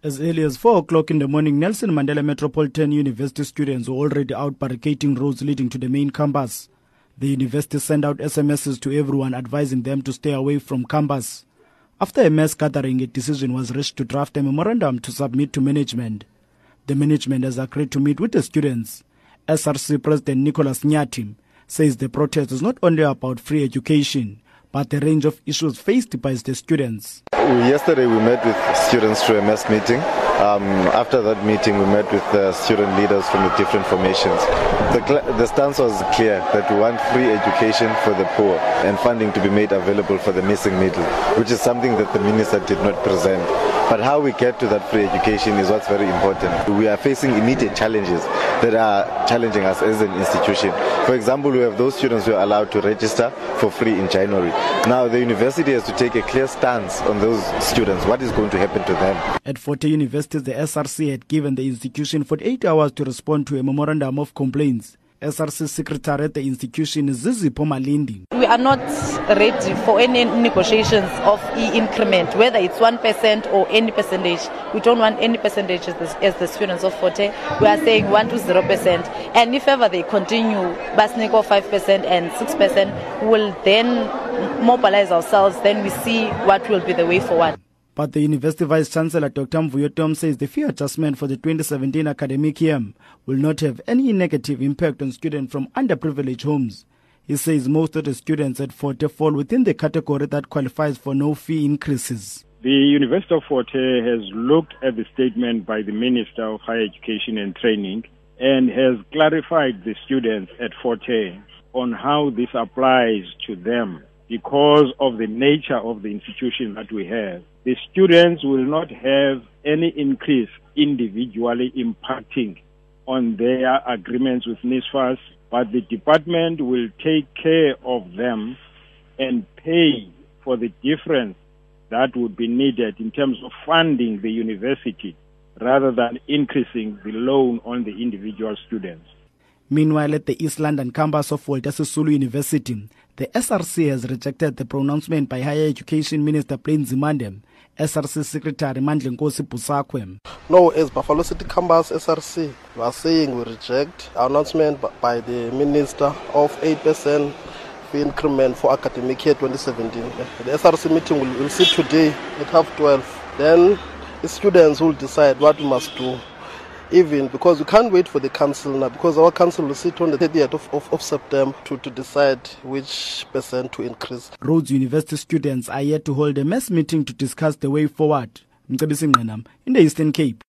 As early as 4 o'clock in the morning, Nelson Mandela Metropolitan University students were already out barricading roads leading to the main campus. The university sent out SMSs to everyone advising them to stay away from campus. After a mass gathering, a decision was reached to draft a memorandum to submit to management. The management has agreed to meet with the students. SRC President Nicholas Nyatim says the protest is not only about free education, but a range of issues faced by the students. Yesterday we met with students through a mass meeting. Um, after that meeting we met with the student leaders from the different formations. The, the stance was clear that we want free education for the poor and funding to be made available for the missing middle, which is something that the minister did not present. But how we get to that free education is what's very important. We are facing immediate challenges that are challenging us as an institution. For example, we have those students who are allowed to register for free in January. Now, the university has to take a clear stance on those students. What is going to happen to them? At Fort Hare University, the SRC had given the institution 48 hours to respond to a memorandum of complaints. SRC Secretary at the institution Zizi Pomalindi. We are not ready for any negotiations of e-increment, whether it's 1% or any percentage. We don't want any percentage as the, as the students of Fort Hare. We are saying 1 to 0%. And if ever they continue, Basnico 5% and 6%, we'll then mobilize ourselves. Then we see what will be the way forward. But the University Vice Chancellor Dr. Mvuyo says the fee adjustment for the 2017 academic year will not have any negative impact on students from underprivileged homes. He says most of the students at Fort Hare fall within the category that qualifies for no fee increases. The University of Fort Hare has looked at the statement by the Minister of Higher Education and Training and has clarified the students at Fort Hare on how this applies to them because of the nature of the institution that we have. The students will not have any increase individually impacting on their agreements with NSFAS, but the department will take care of them and pay for the difference that would be needed in terms of funding the university rather than increasing the loan on the individual students. Meanwhile, at the East London campus of Walter Sisulu University, the SRC has rejected the pronouncement by Higher Education Minister Blade Nzimande, SRC Secretary Mandle Busakwe. No, as Buffalo City Campus SRC, we are saying we reject announcement by the Minister of 8% fee increment for academic year 2017. The SRC meeting will, will sit today at half 12. Then the students will decide what we must do even because we can't wait for the council now because our council will sit on the 30th of, of, of, September to, to decide which percent to increase. Rhodes University students are yet to hold a mass meeting to discuss the way forward. in the Eastern Cape.